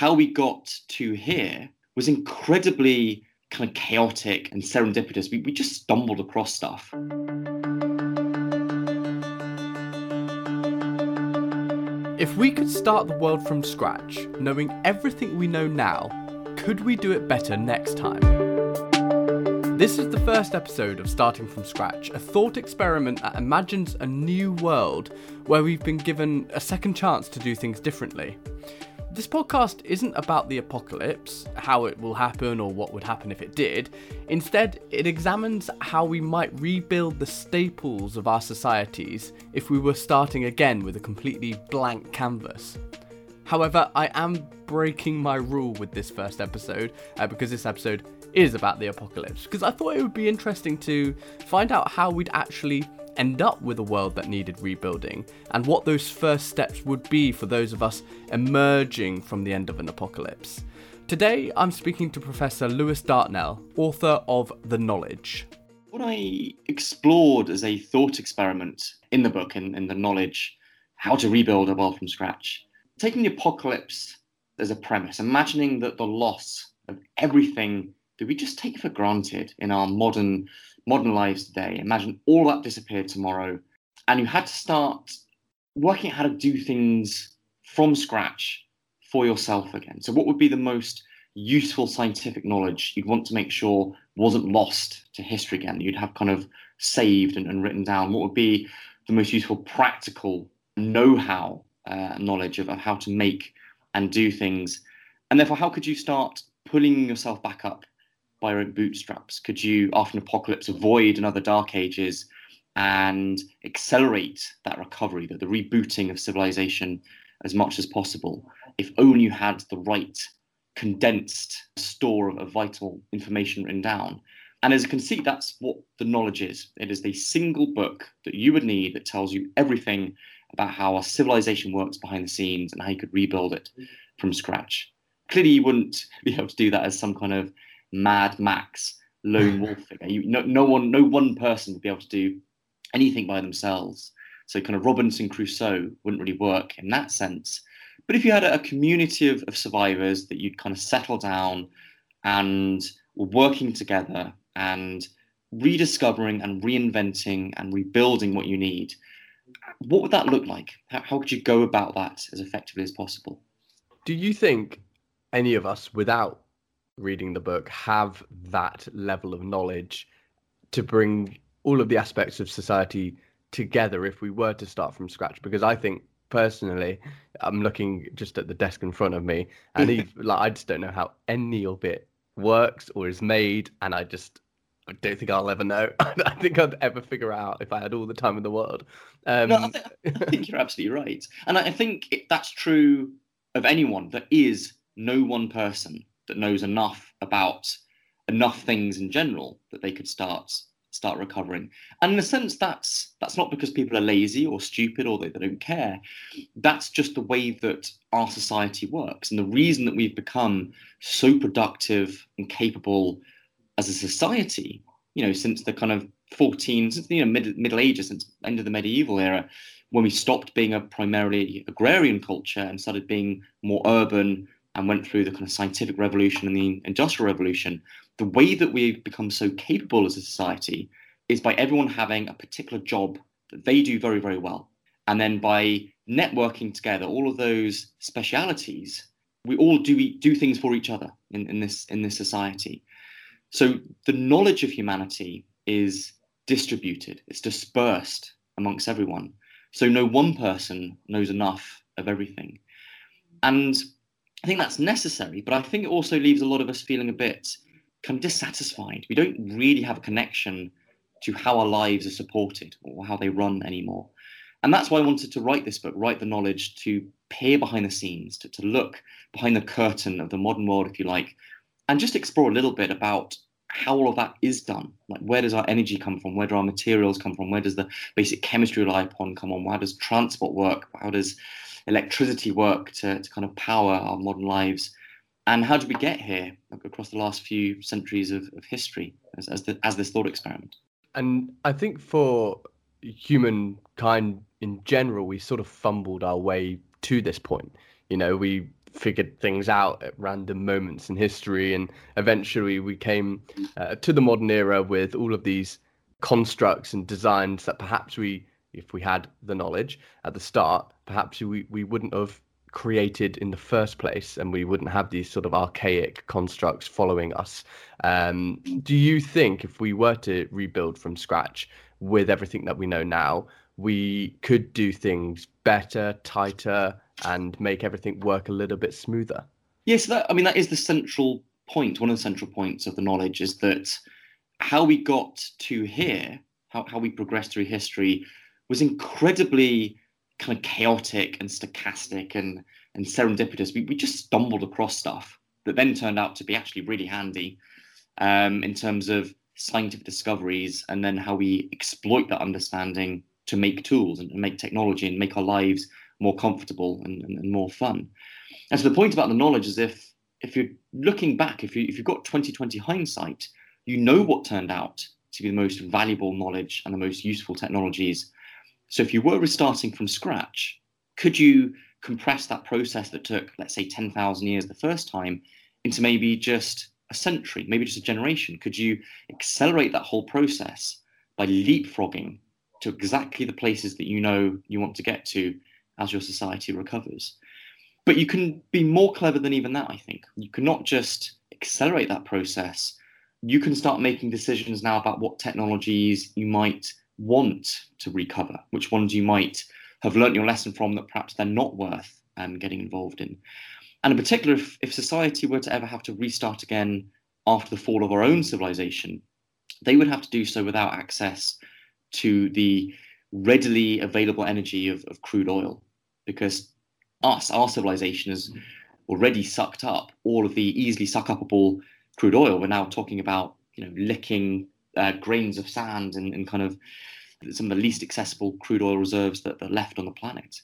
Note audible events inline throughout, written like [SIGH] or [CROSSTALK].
how we got to here was incredibly kind of chaotic and serendipitous. We, we just stumbled across stuff. If we could start the world from scratch, knowing everything we know now, could we do it better next time? This is the first episode of Starting from Scratch, a thought experiment that imagines a new world where we've been given a second chance to do things differently. This podcast isn't about the apocalypse, how it will happen or what would happen if it did. Instead, it examines how we might rebuild the staples of our societies if we were starting again with a completely blank canvas. However, I am breaking my rule with this first episode uh, because this episode is about the apocalypse. Because I thought it would be interesting to find out how we'd actually end up with a world that needed rebuilding, and what those first steps would be for those of us emerging from the end of an apocalypse. Today, I'm speaking to Professor Lewis Dartnell, author of The Knowledge. What I explored as a thought experiment in the book in, in the knowledge, how to rebuild a world from scratch, taking the apocalypse as a premise, imagining that the loss of everything that we just take for granted in our modern modern lives today. Imagine all that disappeared tomorrow, and you had to start working out how to do things from scratch for yourself again. So, what would be the most useful scientific knowledge you'd want to make sure wasn't lost to history again, you'd have kind of saved and, and written down? What would be the most useful practical know how uh, knowledge of, of how to make and do things? And therefore, how could you start pulling yourself back up by your own bootstraps? Could you, after an apocalypse, avoid another dark ages and accelerate that recovery, the, the rebooting of civilization as much as possible, if only you had the right condensed store of, vital information written down? And as a conceit, that's what the knowledge is. It is the single book that you would need that tells you everything about how our civilization works behind the scenes and how you could rebuild it from scratch. Clearly, you wouldn't be able to do that as some kind of Mad Max lone [LAUGHS] wolf figure. You, no, no one, no one person would be able to do anything by themselves. So kind of Robinson Crusoe wouldn't really work in that sense. But if you had a, community of, of survivors that you'd kind of settle down and were working together and rediscovering and reinventing and rebuilding what you need, what would that look like? How, how could you go about that as effectively as possible? Do you think any of us, without reading the book have that level of knowledge to bring all of the aspects of society together if we were to start from scratch because i think personally i'm looking just at the desk in front of me and even, like i just don't know how any of it works or is made and i just I don't think I'll ever know. [LAUGHS] I think I'd ever figure out if I had all the time in the world. Um, no, I, th- I think you're absolutely right, and I think it, that's true of anyone. There is no one person that knows enough about enough things in general that they could start start recovering. And in a sense, that's that's not because people are lazy or stupid or they, they don't care. That's just the way that our society works. And the reason that we've become so productive and capable as a society, you know, since the kind of 14, since the you know, mid, Middle Ages, since end of the medieval era, when we stopped being a primarily agrarian culture and started being more urban, and went through the kind of scientific revolution and the industrial revolution, the way that we've become so capable as a society is by everyone having a particular job that they do very, very well. And then by networking together all of those specialities, we all do do things for each other in, in this in this society. So the knowledge of humanity is distributed, it's dispersed amongst everyone. So no one person knows enough of everything. And I think that's necessary, but I think it also leaves a lot of us feeling a bit kind of dissatisfied. We don't really have a connection to how our lives are supported or how they run anymore. And that's why I wanted to write this book, write the knowledge, to peer behind the scenes, to, to look behind the curtain of the modern world, if you like, and just explore a little bit about how all of that is done. Like, where does our energy come from? Where do our materials come from? Where does the basic chemistry rely upon come on? How does transport work? How does electricity work to, to kind of power our modern lives? And how did we get here across the last few centuries of, of history as, as, the, as this thought experiment? And I think for humankind in general, we sort of fumbled our way to this point. You know, we figured things out at random moments in history, and eventually we came uh, to the modern era with all of these constructs and designs that perhaps we, if we had the knowledge at the start, perhaps we, we wouldn't have created in the first place and we wouldn't have these sort of archaic constructs following us. Um, do you think if we were to rebuild from scratch with everything that we know now, we could do things better, tighter, and make everything work a little bit smoother? Yes, that I mean that is the central point. One of the central points of the knowledge is that how we got to here, how, how we progressed through history, was incredibly kind of chaotic and stochastic and and serendipitous. We, we just stumbled across stuff that then turned out to be actually really handy um, in terms of scientific discoveries and then how we exploit that understanding to make tools and, and make technology and make our lives more comfortable and, and, and, more fun. And so the point about the knowledge is if if you're looking back, if you if you've got 2020 hindsight, you know what turned out to be the most valuable knowledge and the most useful technologies so if you were restarting from scratch, could you compress that process that took, let's say, 10,000 years the first time into maybe just a century, maybe just a generation? Could you accelerate that whole process by leapfrogging to exactly the places that you know you want to get to as your society recovers? But you can be more clever than even that, I think. You cannot just accelerate that process. You can start making decisions now about what technologies you might want to recover, which ones you might have learnt your lesson from that perhaps they're not worth um, getting involved in. And in particular, if, if society were to ever have to restart again after the fall of our own civilization, they would have to do so without access to the readily available energy of, of crude oil. Because us, our civilization, has already sucked up all of the easily suck upable crude oil. We're now talking about you know licking uh, grains of sand and, and kind of some of the least accessible crude oil reserves that are left on the planet.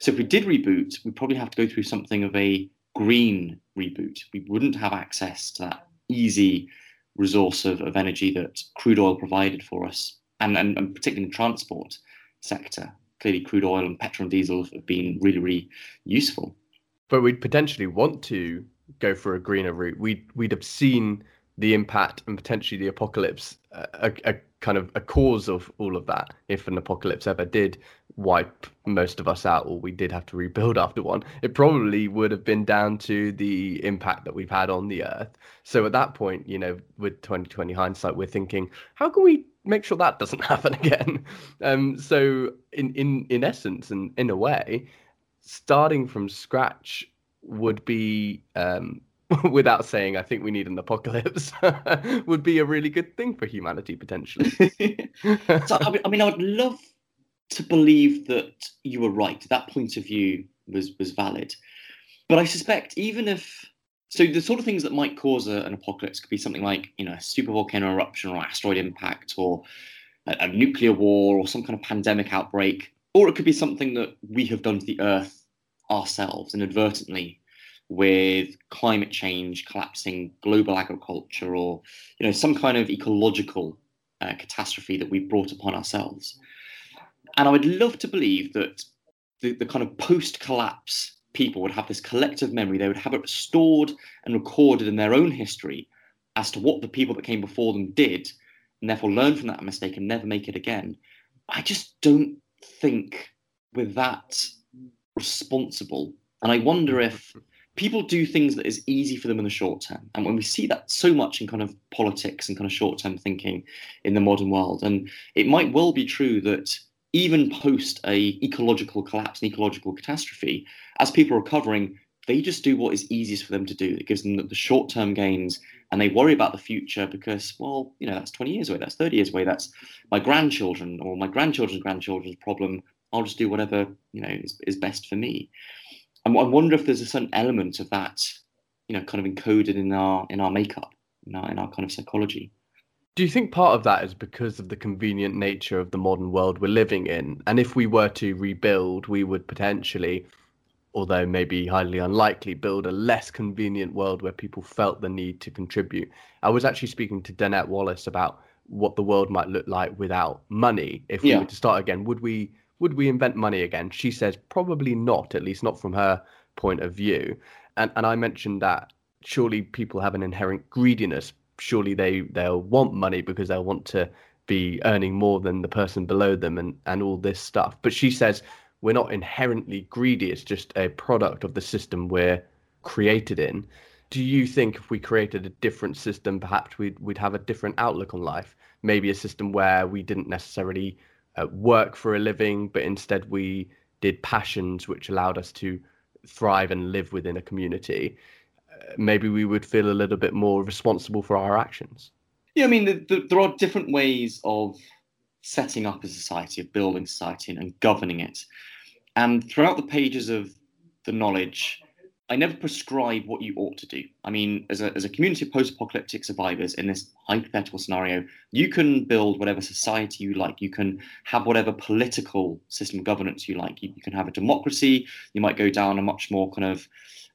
So if we did reboot, we'd probably have to go through something of a green reboot. We wouldn't have access to that easy resource of, of energy that crude oil provided for us, and, and, and particularly in the transport sector. Clearly, crude oil and petrol and diesel have been really, really useful. But we'd potentially want to go for a greener route. We'd we'd have seen the impact and potentially the apocalypse a, a, kind of a cause of all of that if an apocalypse ever did wipe most of us out or we did have to rebuild [LAUGHS] after one it probably would have been down to the impact that we've had on the earth. So at that point you know with 2020 hindsight we're thinking how can we make sure that doesn't [LAUGHS] happen again? [LAUGHS] Um so in in in essence and in a way starting from scratch would be um [LAUGHS] without saying I think we need an apocalypse [LAUGHS] would be a really good thing for humanity potentially. [LAUGHS] so I mean, I mean, I would love to believe that you were right. That point of view was was valid, but I suspect even if so, the sort of things that might cause a, an apocalypse could be something like you know a super volcano eruption or asteroid impact or a, a nuclear war or some kind of pandemic outbreak, or it could be something that we have done to the Earth ourselves inadvertently with climate change collapsing global agriculture or you know some kind of ecological uh, catastrophe that we've brought upon ourselves. And i would love to believe that the, the kind of post collapse people would have this collective memory they would have it stored and recorded in their own history as to what the people that came before them did and therefore learn from that mistake and never make it again. I just don't think we're that responsible. And i wonder if people do things that is easy for them in the short term. And when we see that so much in kind of politics and kind of short term thinking in the modern world, and it might well be true that even post a ecological collapse, an ecological catastrophe, as people are recovering, they just do what is easiest for them to do. It gives them the short term gains and they worry about the future because, well, you know, that's 20 years away, that's 30 years away, that's my grandchildren or my grandchildren's grandchildren's problem. I'll just do whatever, you know, is, is best for me. I wonder if there's a certain element of that, you know, kind of encoded in our in our makeup, in our, in our kind of psychology. Do you think part of that is because of the convenient nature of the modern world we're living in? And if we were to rebuild, we would potentially, although maybe highly unlikely, build a less convenient world where people felt the need to contribute. I was actually speaking to Danette Wallace about what the world might look like without money if we yeah. were to start again. Would we would we invent money again? She says probably not, at least not from her point of view. And and I mentioned that surely people have an inherent greediness. Surely they they'll want money because they'll want to be earning more than the person below them and and all this stuff. But she says we're not inherently greedy. It's just a product of the system we're created in. Do you think if we created a different system, perhaps we'd we'd have a different outlook on life? Maybe a system where we didn't necessarily work for a living, but instead we did passions which allowed us to thrive and live within a community. Uh, maybe we would feel a little bit more responsible for our actions. Yeah, I mean, the, the, there are different ways of setting up a society, of building society, and governing it. And throughout the pages of the knowledge, I never prescribe what you ought to do. I mean, as a, as a community of post apocalyptic survivors in this hypothetical scenario, you can build whatever society you like. You can have whatever political system of governance you like. You, you can have a democracy. You might go down a much more kind of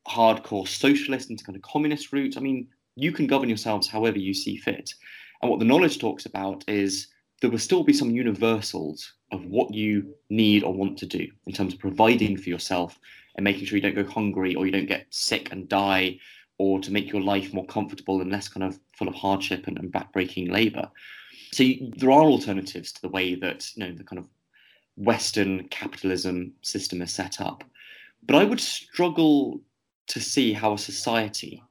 hardcore socialist into kind of communist route. I mean, you can govern yourselves however you see fit. And what the knowledge talks about is there will still be some universals of what you need or want to do in terms of providing for yourself and making sure you don't go hungry or you don't get sick and die or to make your life more comfortable and less kind of full of hardship and, and backbreaking labor. So you, there are alternatives to the way that you know the kind of Western capitalism system is set up. But I would struggle to see how a society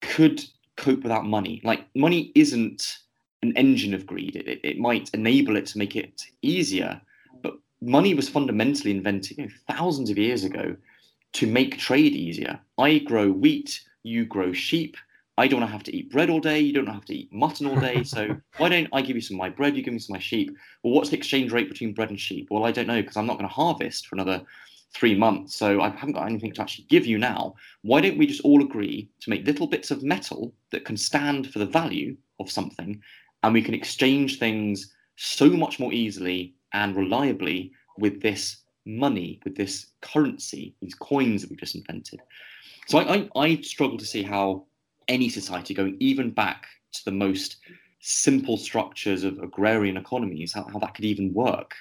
could cope without money. Like money isn't an engine of greed. It, it might enable it to make it easier, but money was fundamentally invented you know, thousands of years ago to make trade easier. I grow wheat, you grow sheep. I don't have to eat bread all day. You don't have to eat mutton all day. So [LAUGHS] why don't I give you some of my bread? You give me some of my sheep. Well, what's the exchange rate between bread and sheep? Well, I don't know because I'm not going to harvest for another three months. So I haven't got anything to actually give you now. Why don't we just all agree to make little bits of metal that can stand for the value of something and we can exchange things so much more easily and reliably with this money, with this currency, these coins that we've just invented. So I, I, I struggle to see how any society, going even back to the most simple structures of agrarian economies, how, how that could even work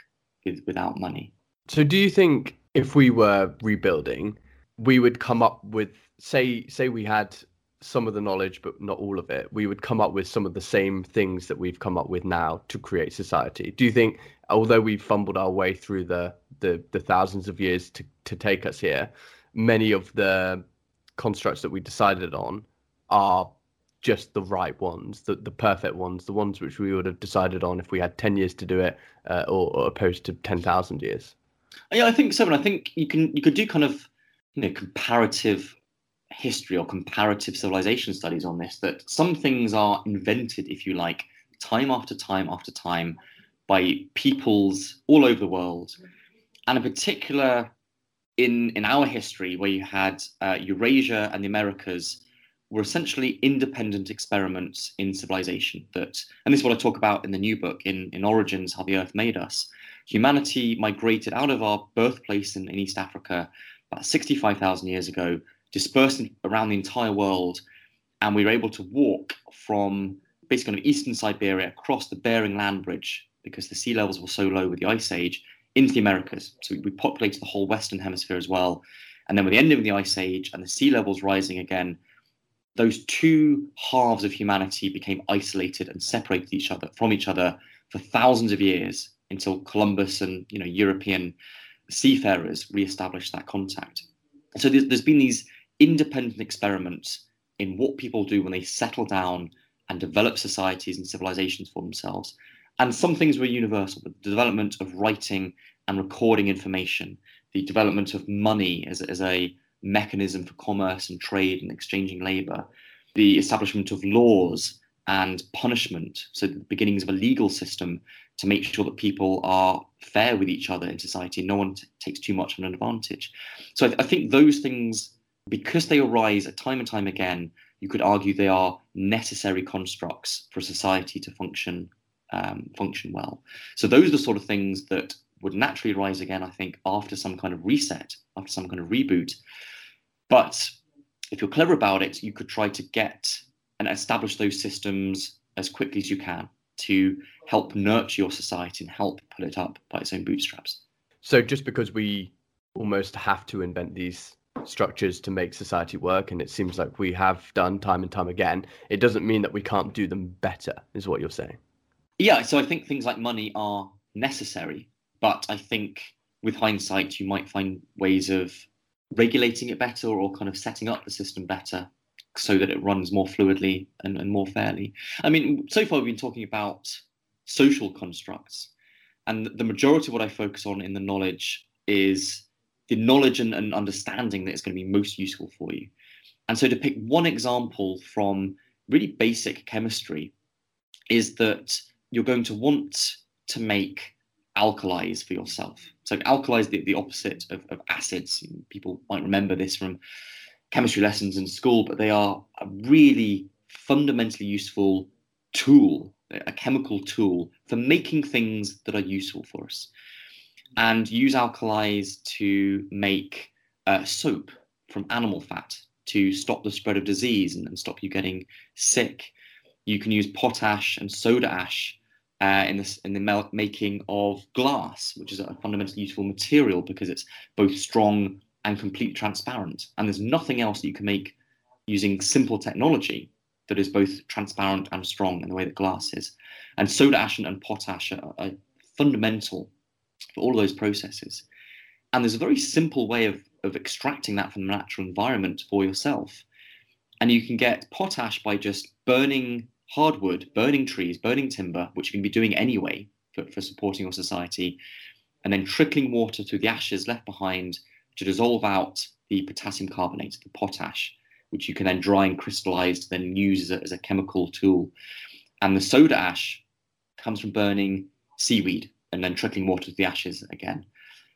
with, without money. So do you think if we were rebuilding, we would come up with say say we had some of the knowledge but not all of it we would come up with some of the same things that we've come up with now to create society do you think although we've fumbled our way through the the, the thousands of years to, to take us here many of the constructs that we decided on are just the right ones the, the perfect ones the ones which we would have decided on if we had 10 years to do it uh, or, or opposed to 10,000 years yeah i think so and i think you can you could do kind of you know comparative history or comparative civilization studies on this that some things are invented, if you like, time after time after time by peoples all over the world. And in particular, in, in our history, where you had uh, Eurasia and the Americas, were essentially independent experiments in civilization. That, and this is what I talk about in the new book, in, in Origins, How the Earth Made Us. Humanity migrated out of our birthplace in, in East Africa about 65,000 years ago dispersed around the entire world, and we were able to walk from basically kind of eastern Siberia across the Bering Land Bridge because the sea levels were so low with the ice age into the Americas. So we populated the whole Western Hemisphere as well. And then with the ending of the ice age and the sea levels rising again, those two halves of humanity became isolated and separated each other from each other for thousands of years until Columbus and you know European seafarers re-established that contact. So there's, there's been these independent experiments in what people do when they settle down and develop societies and civilizations for themselves. And some things were universal the development of writing and recording information, the development of money as, as a mechanism for commerce and trade and exchanging labor, the establishment of laws and punishment, so the beginnings of a legal system to make sure that people are fair with each other in society, no one t- takes too much of an advantage. So I, th- I think those things because they arise time and time again, you could argue they are necessary constructs for society to function um, function well. So those are the sort of things that would naturally rise again, I think, after some kind of reset, after some kind of reboot. But if you're clever about it, you could try to get and establish those systems as quickly as you can to help nurture your society and help pull it up by its own bootstraps. So just because we almost have to invent these structures to make society work, and it seems like we have done time and time again, it doesn't mean that we can't do them better, is what you're saying. Yeah, so I think things like money are necessary, but I think with hindsight, you might find ways of regulating it better or kind of setting up the system better so that it runs more fluidly and, and more fairly. I mean, so far we've been talking about social constructs, and the majority of what I focus on in the knowledge is the knowledge and, and understanding that is going to be most useful for you. And so, to pick one example from really basic chemistry, is that you're going to want to make alkalis for yourself. So alkalis the, the opposite of, of acids. People might remember this from chemistry lessons in school, but they are a really fundamentally useful tool, a chemical tool for making things that are useful for us. And use alkalis to make uh, soap from animal fat to stop the spread of disease and, and stop you getting sick. You can use potash and soda ash uh, in, this, in the making of glass, which is a fundamentally useful material because it's both strong and completely transparent. And there's nothing else that you can make using simple technology that is both transparent and strong in the way that glass is. And soda ash and potash are, are fundamental for all of those processes. And there's a very simple way of, of extracting that from the natural environment for yourself. And you can get potash by just burning hardwood, burning trees, burning timber, which you can be doing anyway for, for supporting your society, and then trickling water through the ashes left behind to dissolve out the potassium carbonate, the potash, which you can then dry and crystallize then use as a, as a chemical tool. And the soda ash comes from burning seaweed and then trickling water to the ashes again.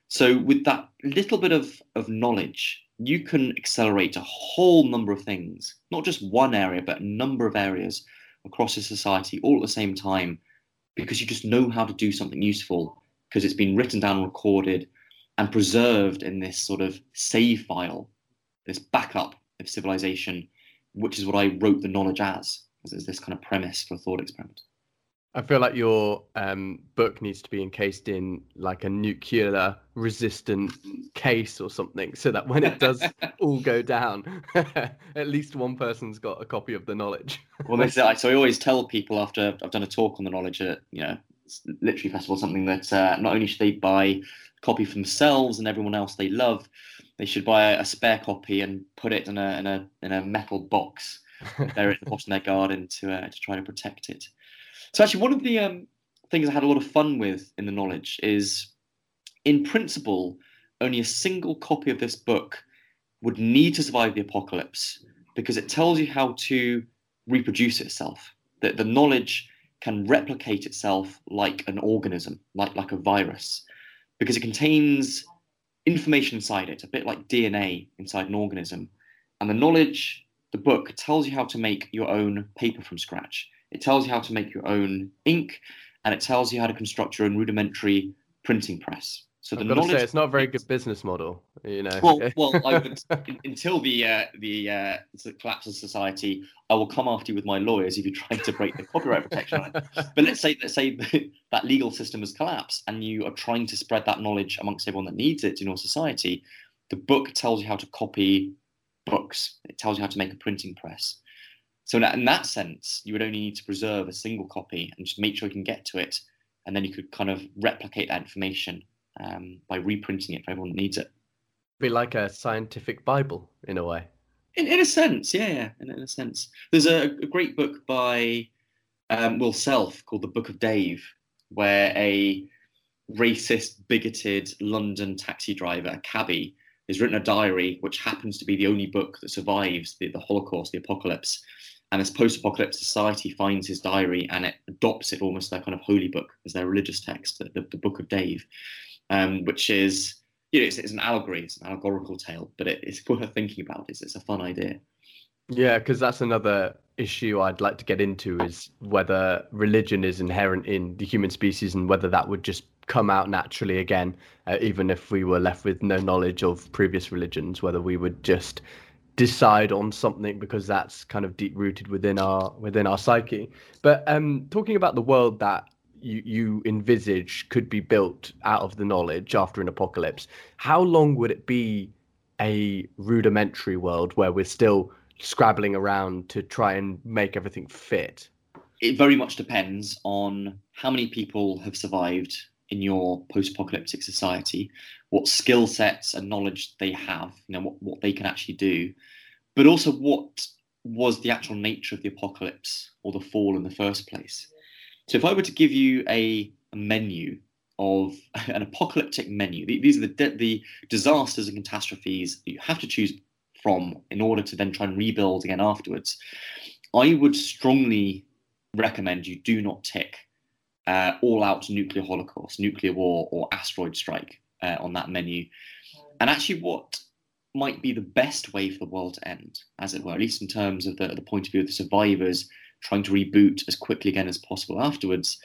So, with that little bit of, of knowledge, you can accelerate a whole number of things, not just one area, but a number of areas across a society all at the same time because you just know how to do something useful because it's been written down, recorded, and preserved in this sort of save file, this backup of civilization, which is what I wrote the knowledge as, as this kind of premise for a thought experiment. I feel like your um, book needs to be encased in like a nuclear resistant case or something, so that when it does [LAUGHS] all go down, [LAUGHS] at least one person's got a copy of the knowledge. well, this is, [LAUGHS] so I always tell people after I've done a talk on the knowledge at you know literary festival something that uh, not only should they buy a copy for themselves and everyone else they love, they should buy a, a spare copy and put it in a in a in a metal box there at the bottom of their garden to uh, to try to protect it. So actually, one of the um, things I had a lot of fun with in the knowledge is, in principle, only a single copy of this book would need to survive the apocalypse because it tells you how to reproduce itself. That the knowledge can replicate itself like an organism, like like a virus, because it contains information inside it, a bit like DNA inside an organism. And the knowledge, the book, tells you how to make your own paper from scratch. It tells you how to make your own ink, and it tells you how to construct your own rudimentary printing press. So the I've knowledge. Say, it's not a very good business model, you know. Well, well, would, [LAUGHS] until the uh, the uh, collapse of society, I will come after you with my lawyers if you try to break the copyright protection. but let's say let's say [LAUGHS] that legal system has collapsed, and you are trying to spread that knowledge amongst everyone that needs it in your society. The book tells you how to copy books. It tells you how to make a printing press. So in that sense, you would only need to preserve a single copy and just make sure you can get to it, and then you could kind of replicate that information um, by reprinting it for everyone that needs it. Be like a scientific Bible in a way. In, in a sense, yeah, yeah. In, in a sense, there's a, a great book by um, Will Self called The Book of Dave, where a racist, bigoted London taxi driver, a cabbie, has written a diary which happens to be the only book that survives the, the Holocaust, the apocalypse and this post-apocalyptic society finds his diary and it adopts it almost their kind of holy book as their religious text, the, the, the Book of Dave, um, which is you know it's, it's, an allegory, it's an allegorical tale, but it, it's worth thinking about. It's it's a fun idea. Yeah, because that's another issue I'd like to get into is whether religion is inherent in the human species and whether that would just come out naturally again, uh, even if we were left with no knowledge of previous religions, whether we would just decide on something because that's kind of deep rooted within our within our psyche. But um, talking about the world that you, you envisage could be built out of the knowledge after an apocalypse, how long would it be a rudimentary world where we're still scrabbling around to try and make everything fit? It very much depends on how many people have survived in your post-apocalyptic society, what skill sets and knowledge they have, you know, what, what they can actually do, but also what was the actual nature of the apocalypse or the fall in the first place. So if I were to give you a, menu of [LAUGHS] an apocalyptic menu, these are the, the disasters and catastrophes that you have to choose from in order to then try and rebuild again afterwards, I would strongly recommend you do not tick uh, all out nuclear holocaust, nuclear war, or asteroid strike uh, on that menu. And actually, what might be the best way for the world to end, as it were, at least in terms of the, the point of view of the survivors trying to reboot as quickly again as possible afterwards,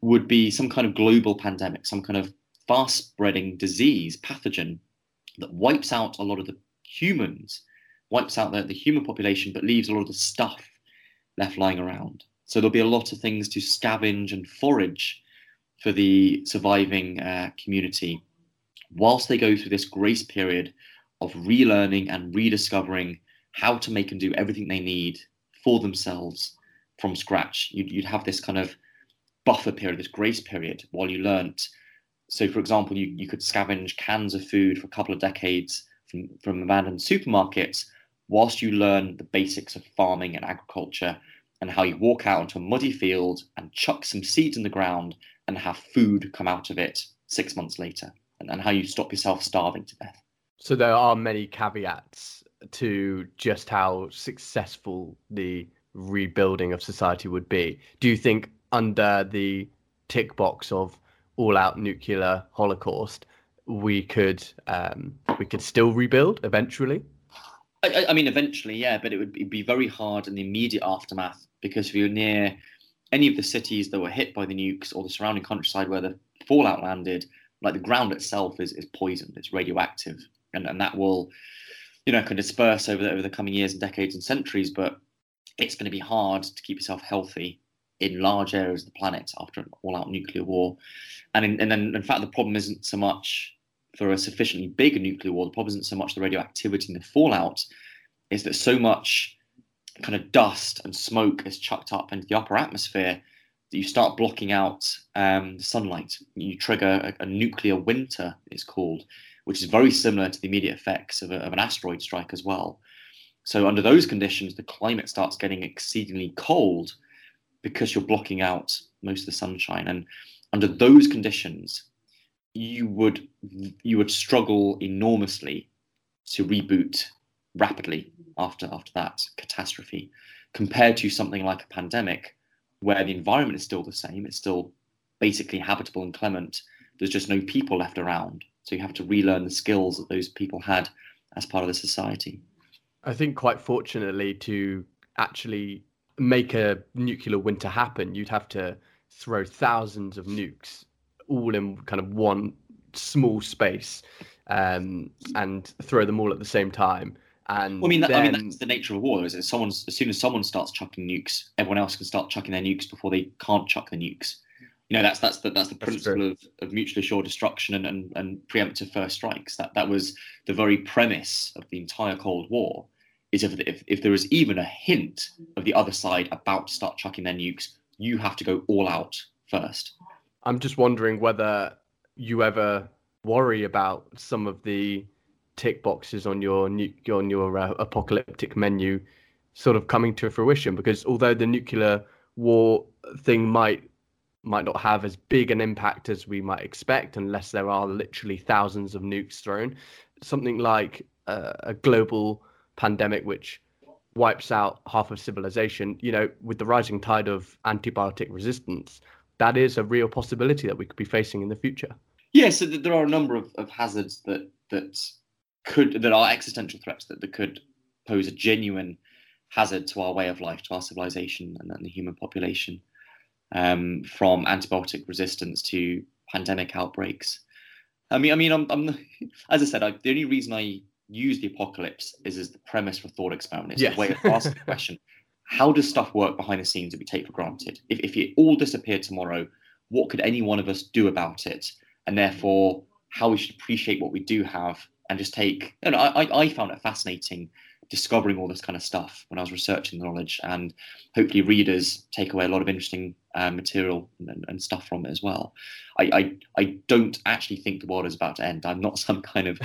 would be some kind of global pandemic, some kind of fast spreading disease, pathogen that wipes out a lot of the humans, wipes out the, the human population, but leaves a lot of the stuff left lying around. So there'll be a lot of things to scavenge and forage for the surviving uh, community whilst they go through this grace period of relearning and rediscovering how to make and do everything they need for themselves from scratch. You'd, you'd have this kind of buffer period, this grace period while you learnt. So, for example, you, you could scavenge cans of food for a couple of decades from, from abandoned supermarkets whilst you learn the basics of farming and agriculture and how you walk out onto a muddy field and chuck some seeds in the ground and have food come out of it six months later, and, and how you stop yourself starving to death. So there are many caveats to just how successful the rebuilding of society would be. Do you think under the tick box of all out nuclear holocaust, we could um, we could still rebuild eventually? I, I, mean, eventually, yeah, but it would be very hard in the immediate aftermath because if you're near any of the cities that were hit by the nukes or the surrounding countryside where the fallout landed, like the ground itself is, is poisoned, it's radioactive, and, and that will, you know, can disperse over the, over the coming years and decades and centuries, but it's going to be hard to keep yourself healthy in large areas of the planet after an all-out nuclear war. And in, and then, in fact, the problem isn't so much for a sufficiently big nuclear war. The problem isn't so much the radioactivity and the fallout, is that so much kind of dust and smoke is chucked up into the upper atmosphere you start blocking out um, the sunlight. You trigger a, a, nuclear winter, it's called, which is very similar to the immediate effects of, a, of an asteroid strike as well. So, under those conditions, the climate starts getting exceedingly cold because you're blocking out most of the sunshine. And under those conditions, you would you would struggle enormously to reboot rapidly after after that catastrophe compared to something like a pandemic where the environment is still the same it's still basically habitable and clement. There's just no people left around. So you have to relearn the skills that those people had as part of the society. I think quite fortunately to actually make a nuclear winter happen you'd have to throw thousands of nukes all in kind of one small space um, and throw them all at the same time and well, I mean, that, then... I mean that's the nature of war. Is that someone's as soon as someone starts chucking nukes, everyone else can start chucking their nukes before they can't chuck the nukes. You know, that's that's the that's the principle of, of mutually assured destruction and, and, and preemptive first strikes. That that was the very premise of the entire Cold War. Is if, if if there is even a hint of the other side about to start chucking their nukes, you have to go all out first. I'm just wondering whether you ever worry about some of the tick boxes on your on your uh, apocalyptic menu sort of coming to fruition? Because although the nuclear war thing might might not have as big an impact as we might expect unless there are literally thousands of nukes thrown something like uh, a global pandemic which wipes out half of civilization you know with the rising tide of antibiotic resistance that is a real possibility that we could be facing in the future. Yeah so there are a number of, of hazards that that could that are existential threats that, that could pose a genuine hazard to our way of life, to our civilization and, and the human population, um, from antibiotic resistance to pandemic outbreaks. I mean, I mean, I'm, I'm as I said, I, the only reason I use the apocalypse is as the premise for thought experiment. It's yes. a way of asking the question: [LAUGHS] How does stuff work behind the scenes that we take for granted? If if it all disappeared tomorrow, what could any one of us do about it, and therefore how we should appreciate what we do have and just take. Know, I, I found it fascinating discovering all this kind of stuff when I was researching the knowledge, and hopefully readers take away a lot of interesting uh, material and, and, stuff from it as well. I, I, I don't actually think the world is about to end. I'm not [LAUGHS] some kind of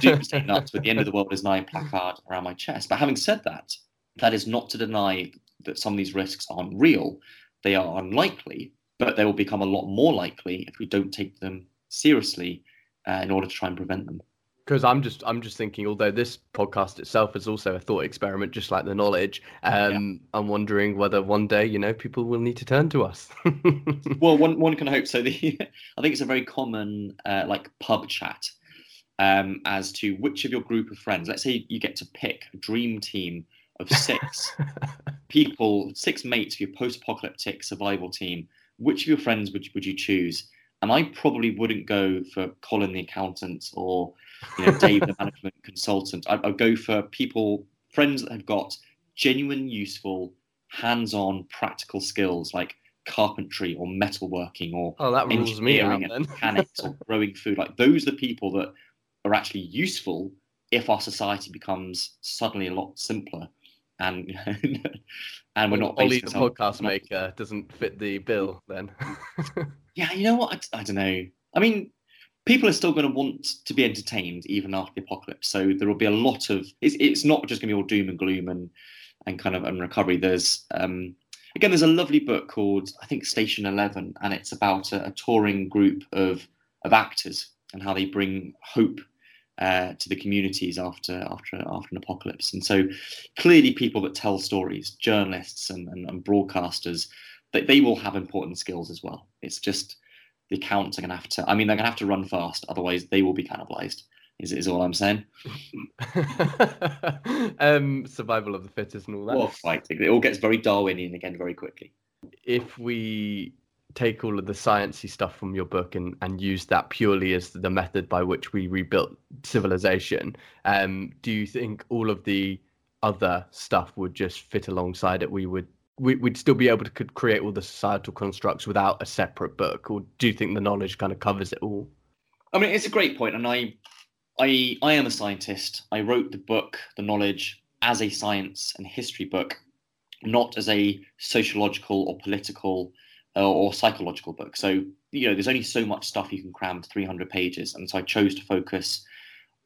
doomsday nuts with the end of the world is nigh placard around my chest. But having said that, that is not to deny that some of these risks aren't real. They are unlikely, but they will become a lot more likely if we don't take them seriously uh, in order to try and prevent them because I'm just I'm just thinking, although this podcast itself is also a thought experiment, just like the knowledge, um, yeah. I'm wondering whether one day, you know, people will need to turn to us. [LAUGHS] well, one one can hope so. The, [LAUGHS] I think it's a very common uh, like pub chat um, as to which of your group of friends. Let's say you get to pick a dream team of six [LAUGHS] people, six mates for your post-apocalyptic survival team. Which of your friends would would you choose? And I probably wouldn't go for Colin the accountant or you know, Dave, the management consultant. I, I'd go for people, friends that have got genuine, useful, hands-on, practical skills like carpentry or metalworking or oh, that rules me out, and mechanics or [LAUGHS] growing food. Like those are the people that are actually useful if our society becomes suddenly a lot simpler and [LAUGHS] and we're not Ollie the podcast maker doesn't fit the bill then. [LAUGHS] Yeah you know what? I, I, don't know. I mean people are still going to want to be entertained even after the apocalypse. So there will be a lot of. It's, it's not just going to be all doom and gloom and and kind of and recovery. There's um, again, there's a lovely book called I think Station Eleven, and it's about a, a touring group of of actors and how they bring hope uh, to the communities after after after an apocalypse. And so clearly, people that tell stories, journalists and, and, and broadcasters, that they, they will have important skills as well. It's just the accounts are going to have to. I mean, they're going to have to run fast, otherwise they will be cannibalized. Is is all I'm saying? [LAUGHS] um, survival of the fittest and all that. Well, fighting. It all gets very Darwinian again very quickly. If we take all of the sciencey stuff from your book and, and use that purely as the method by which we rebuilt civilization, um, do you think all of the other stuff would just fit alongside it? We would we, would still be able to create all the societal constructs without a separate book, or do you think the knowledge kind of covers it all? I mean, it's a great point, and I, I, I am a scientist. I wrote the book, the knowledge, as a science and history book, not as a sociological or political uh, or psychological book. So you know, there's only so much stuff you can cram to 300 pages, and so I chose to focus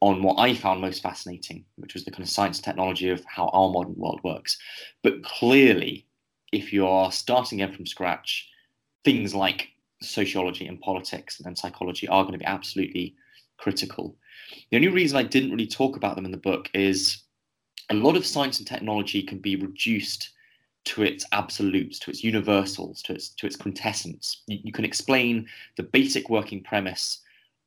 on what I found most fascinating, which was the kind of science technology of how our modern world works. But clearly, if you are starting again from scratch, things like sociology and politics and then psychology are going to be absolutely critical. The only reason I didn't really talk about them in the book is a lot of science and technology can be reduced to its absolutes, to its universals, to its to its quintessence. You, you can explain the basic working premise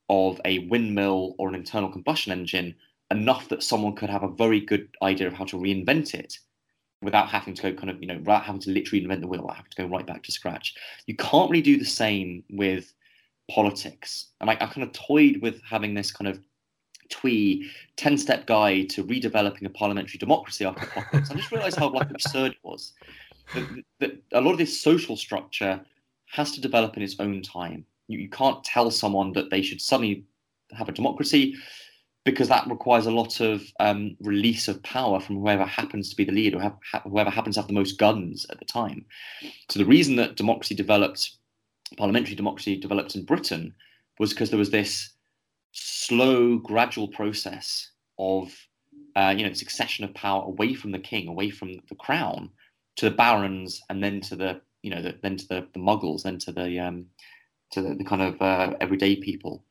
of a windmill or an internal combustion engine enough that someone could have a very good idea of how to reinvent it without having to go kind of, you know, without having to literally invent the wheel, without having to go right back to scratch. You can't really do the same with politics. And I, I kind of toyed with having this kind of twee 10 step guide to redeveloping a parliamentary democracy after apocalypse. I just realized how like absurd it was. That, that a lot of this social structure has to develop in its own time. You, you can't tell someone that they should suddenly have a democracy because that requires a lot of um, release of power from whoever happens to be the leader, or whoever happens to have the most guns at the time. So the reason that democracy developed, parliamentary democracy developed in Britain, was because there was this slow, gradual process of uh, you know succession of power away from the king, away from the crown, to the barons, and then to the you know the, then to the, the muggles, then to the um, to the, the kind of uh, everyday people.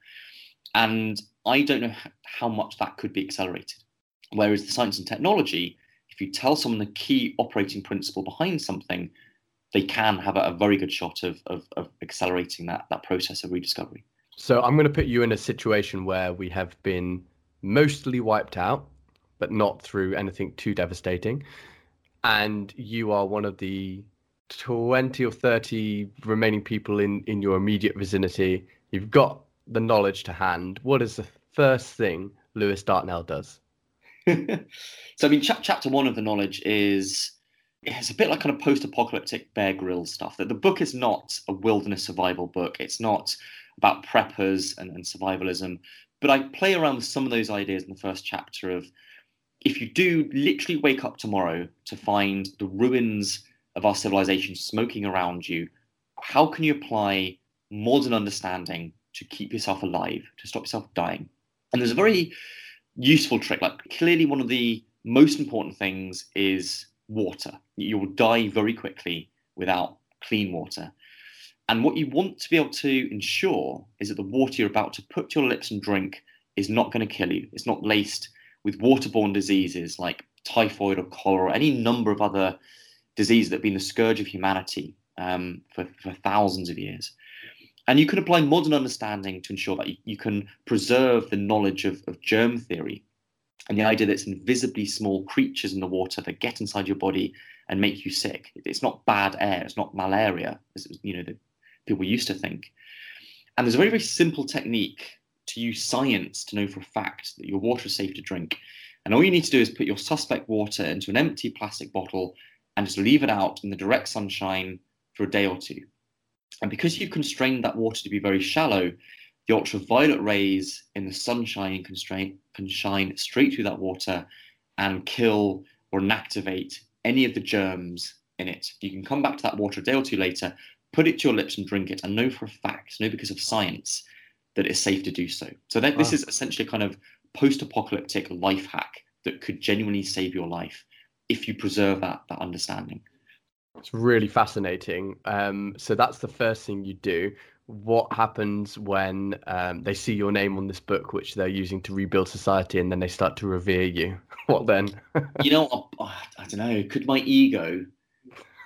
And I don't know how much that could be accelerated. Whereas the science and technology, if you tell someone the key operating principle behind something, they can have a, very good shot of, of, of, accelerating that, that process of rediscovery. So I'm going to put you in a situation where we have been mostly wiped out, but not through anything too devastating. And you are one of the 20 or 30 remaining people in, in your immediate vicinity. You've got the knowledge to hand, what is the first thing Lewis Dartnell does? [LAUGHS] so, I mean, ch- chapter one of the knowledge is it's a bit like kind of post-apocalyptic Bear Grylls stuff. That the book is not a wilderness survival book. It's not about preppers and, and survivalism. But I play around with some of those ideas in the first chapter of if you do literally wake up tomorrow to find the ruins of our civilization smoking around you, how can you apply modern understanding to keep yourself alive, to stop yourself dying? And there's a very useful trick. Like clearly, one of the most important things is water. You will die very quickly without clean water. And what you want to be able to ensure is that the water you're about to put to your lips and drink is not going to kill you. It's not laced with waterborne diseases like typhoid or cholera or any number of other diseases that have been the scourge of humanity um, for, for thousands of years. And you can apply modern understanding to ensure that you, you can preserve the knowledge of, of germ theory and the idea that it's invisibly small creatures in the water that get inside your body and make you sick. It's not bad air. It's not malaria, as you know the people used to think. And there's a very very simple technique to use science to know for a fact that your water is safe to drink. And all you need to do is put your suspect water into an empty plastic bottle and just leave it out in the direct sunshine for a day or two. And because you've constrained that water to be very shallow, the ultraviolet rays in the sunshine can, can shine straight through that water and kill or inactivate any of the germs in it. You can come back to that water a day or two later, put it to your lips and drink it, and know for a fact, know because of science, that it's safe to do so. So that, wow. this is essentially a kind of post-apocalyptic life hack that could genuinely save your life if you preserve that that understanding. It's really fascinating. Um, so that's the first thing you do what happens when um, they see your name on this book, which they're using to rebuild society, and then they start to revere you? [LAUGHS] what then? you know, I, I don't know. Could my ego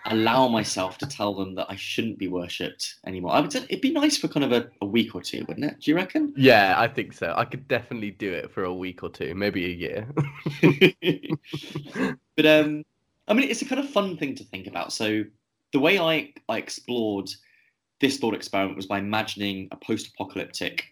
allow myself to tell them that I shouldn't be worshipped anymore? I would. Say, it'd be nice for kind of a, a week or two, wouldn't it? Do you reckon? Yeah, I think so. I could definitely do it for a week or two, maybe a year. [LAUGHS] but um, I mean, it's a kind of fun thing to think about. So the way I I explored this thought experiment was by imagining a post-apocalyptic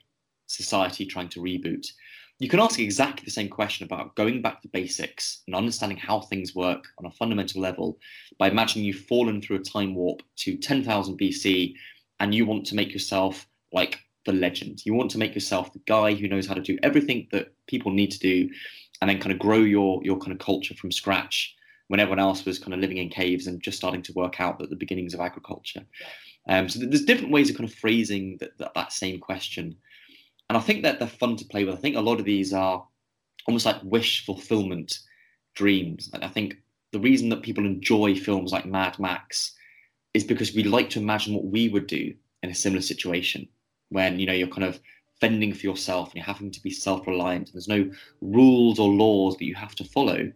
society trying to reboot. You can ask exactly the same question about going back to basics and understanding how things work on a fundamental level by imagining you've fallen through a time warp to 10,000 BC and you want to make yourself like the legend. You want to make yourself the guy who knows how to do everything that people need to do and then kind of grow your your kind of culture from scratch when everyone else was kind of living in caves and just starting to work out at the beginnings of agriculture. Um, so there's different ways of kind of phrasing that, that, that same question. And I think that they're fun to play with. I think a lot of these are almost like wish fulfillment dreams. And I think the reason that people enjoy films like Mad Max is because we like to imagine what we would do in a similar situation when you know you're kind of fending for yourself and you're having to be self-reliant and there's no rules or laws that you have to follow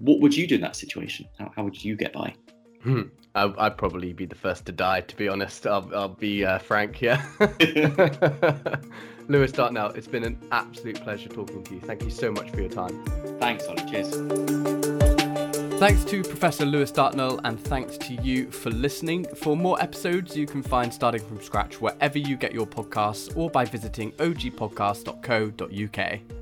what would you do in that situation how, how would you get by Hmm. I'd probably be the first to die, to be honest. I'll, I'll be uh, frank here. [LAUGHS] Lewis Dartnell, it's been an absolute pleasure talking to you. Thank you so much for your time. Thanks, Ollie. Cheers. Thanks to Professor Lewis Dartnell, and thanks to you for listening. For more episodes, you can find Starting From Scratch wherever you get your podcasts or by visiting ogpodcast.co.uk.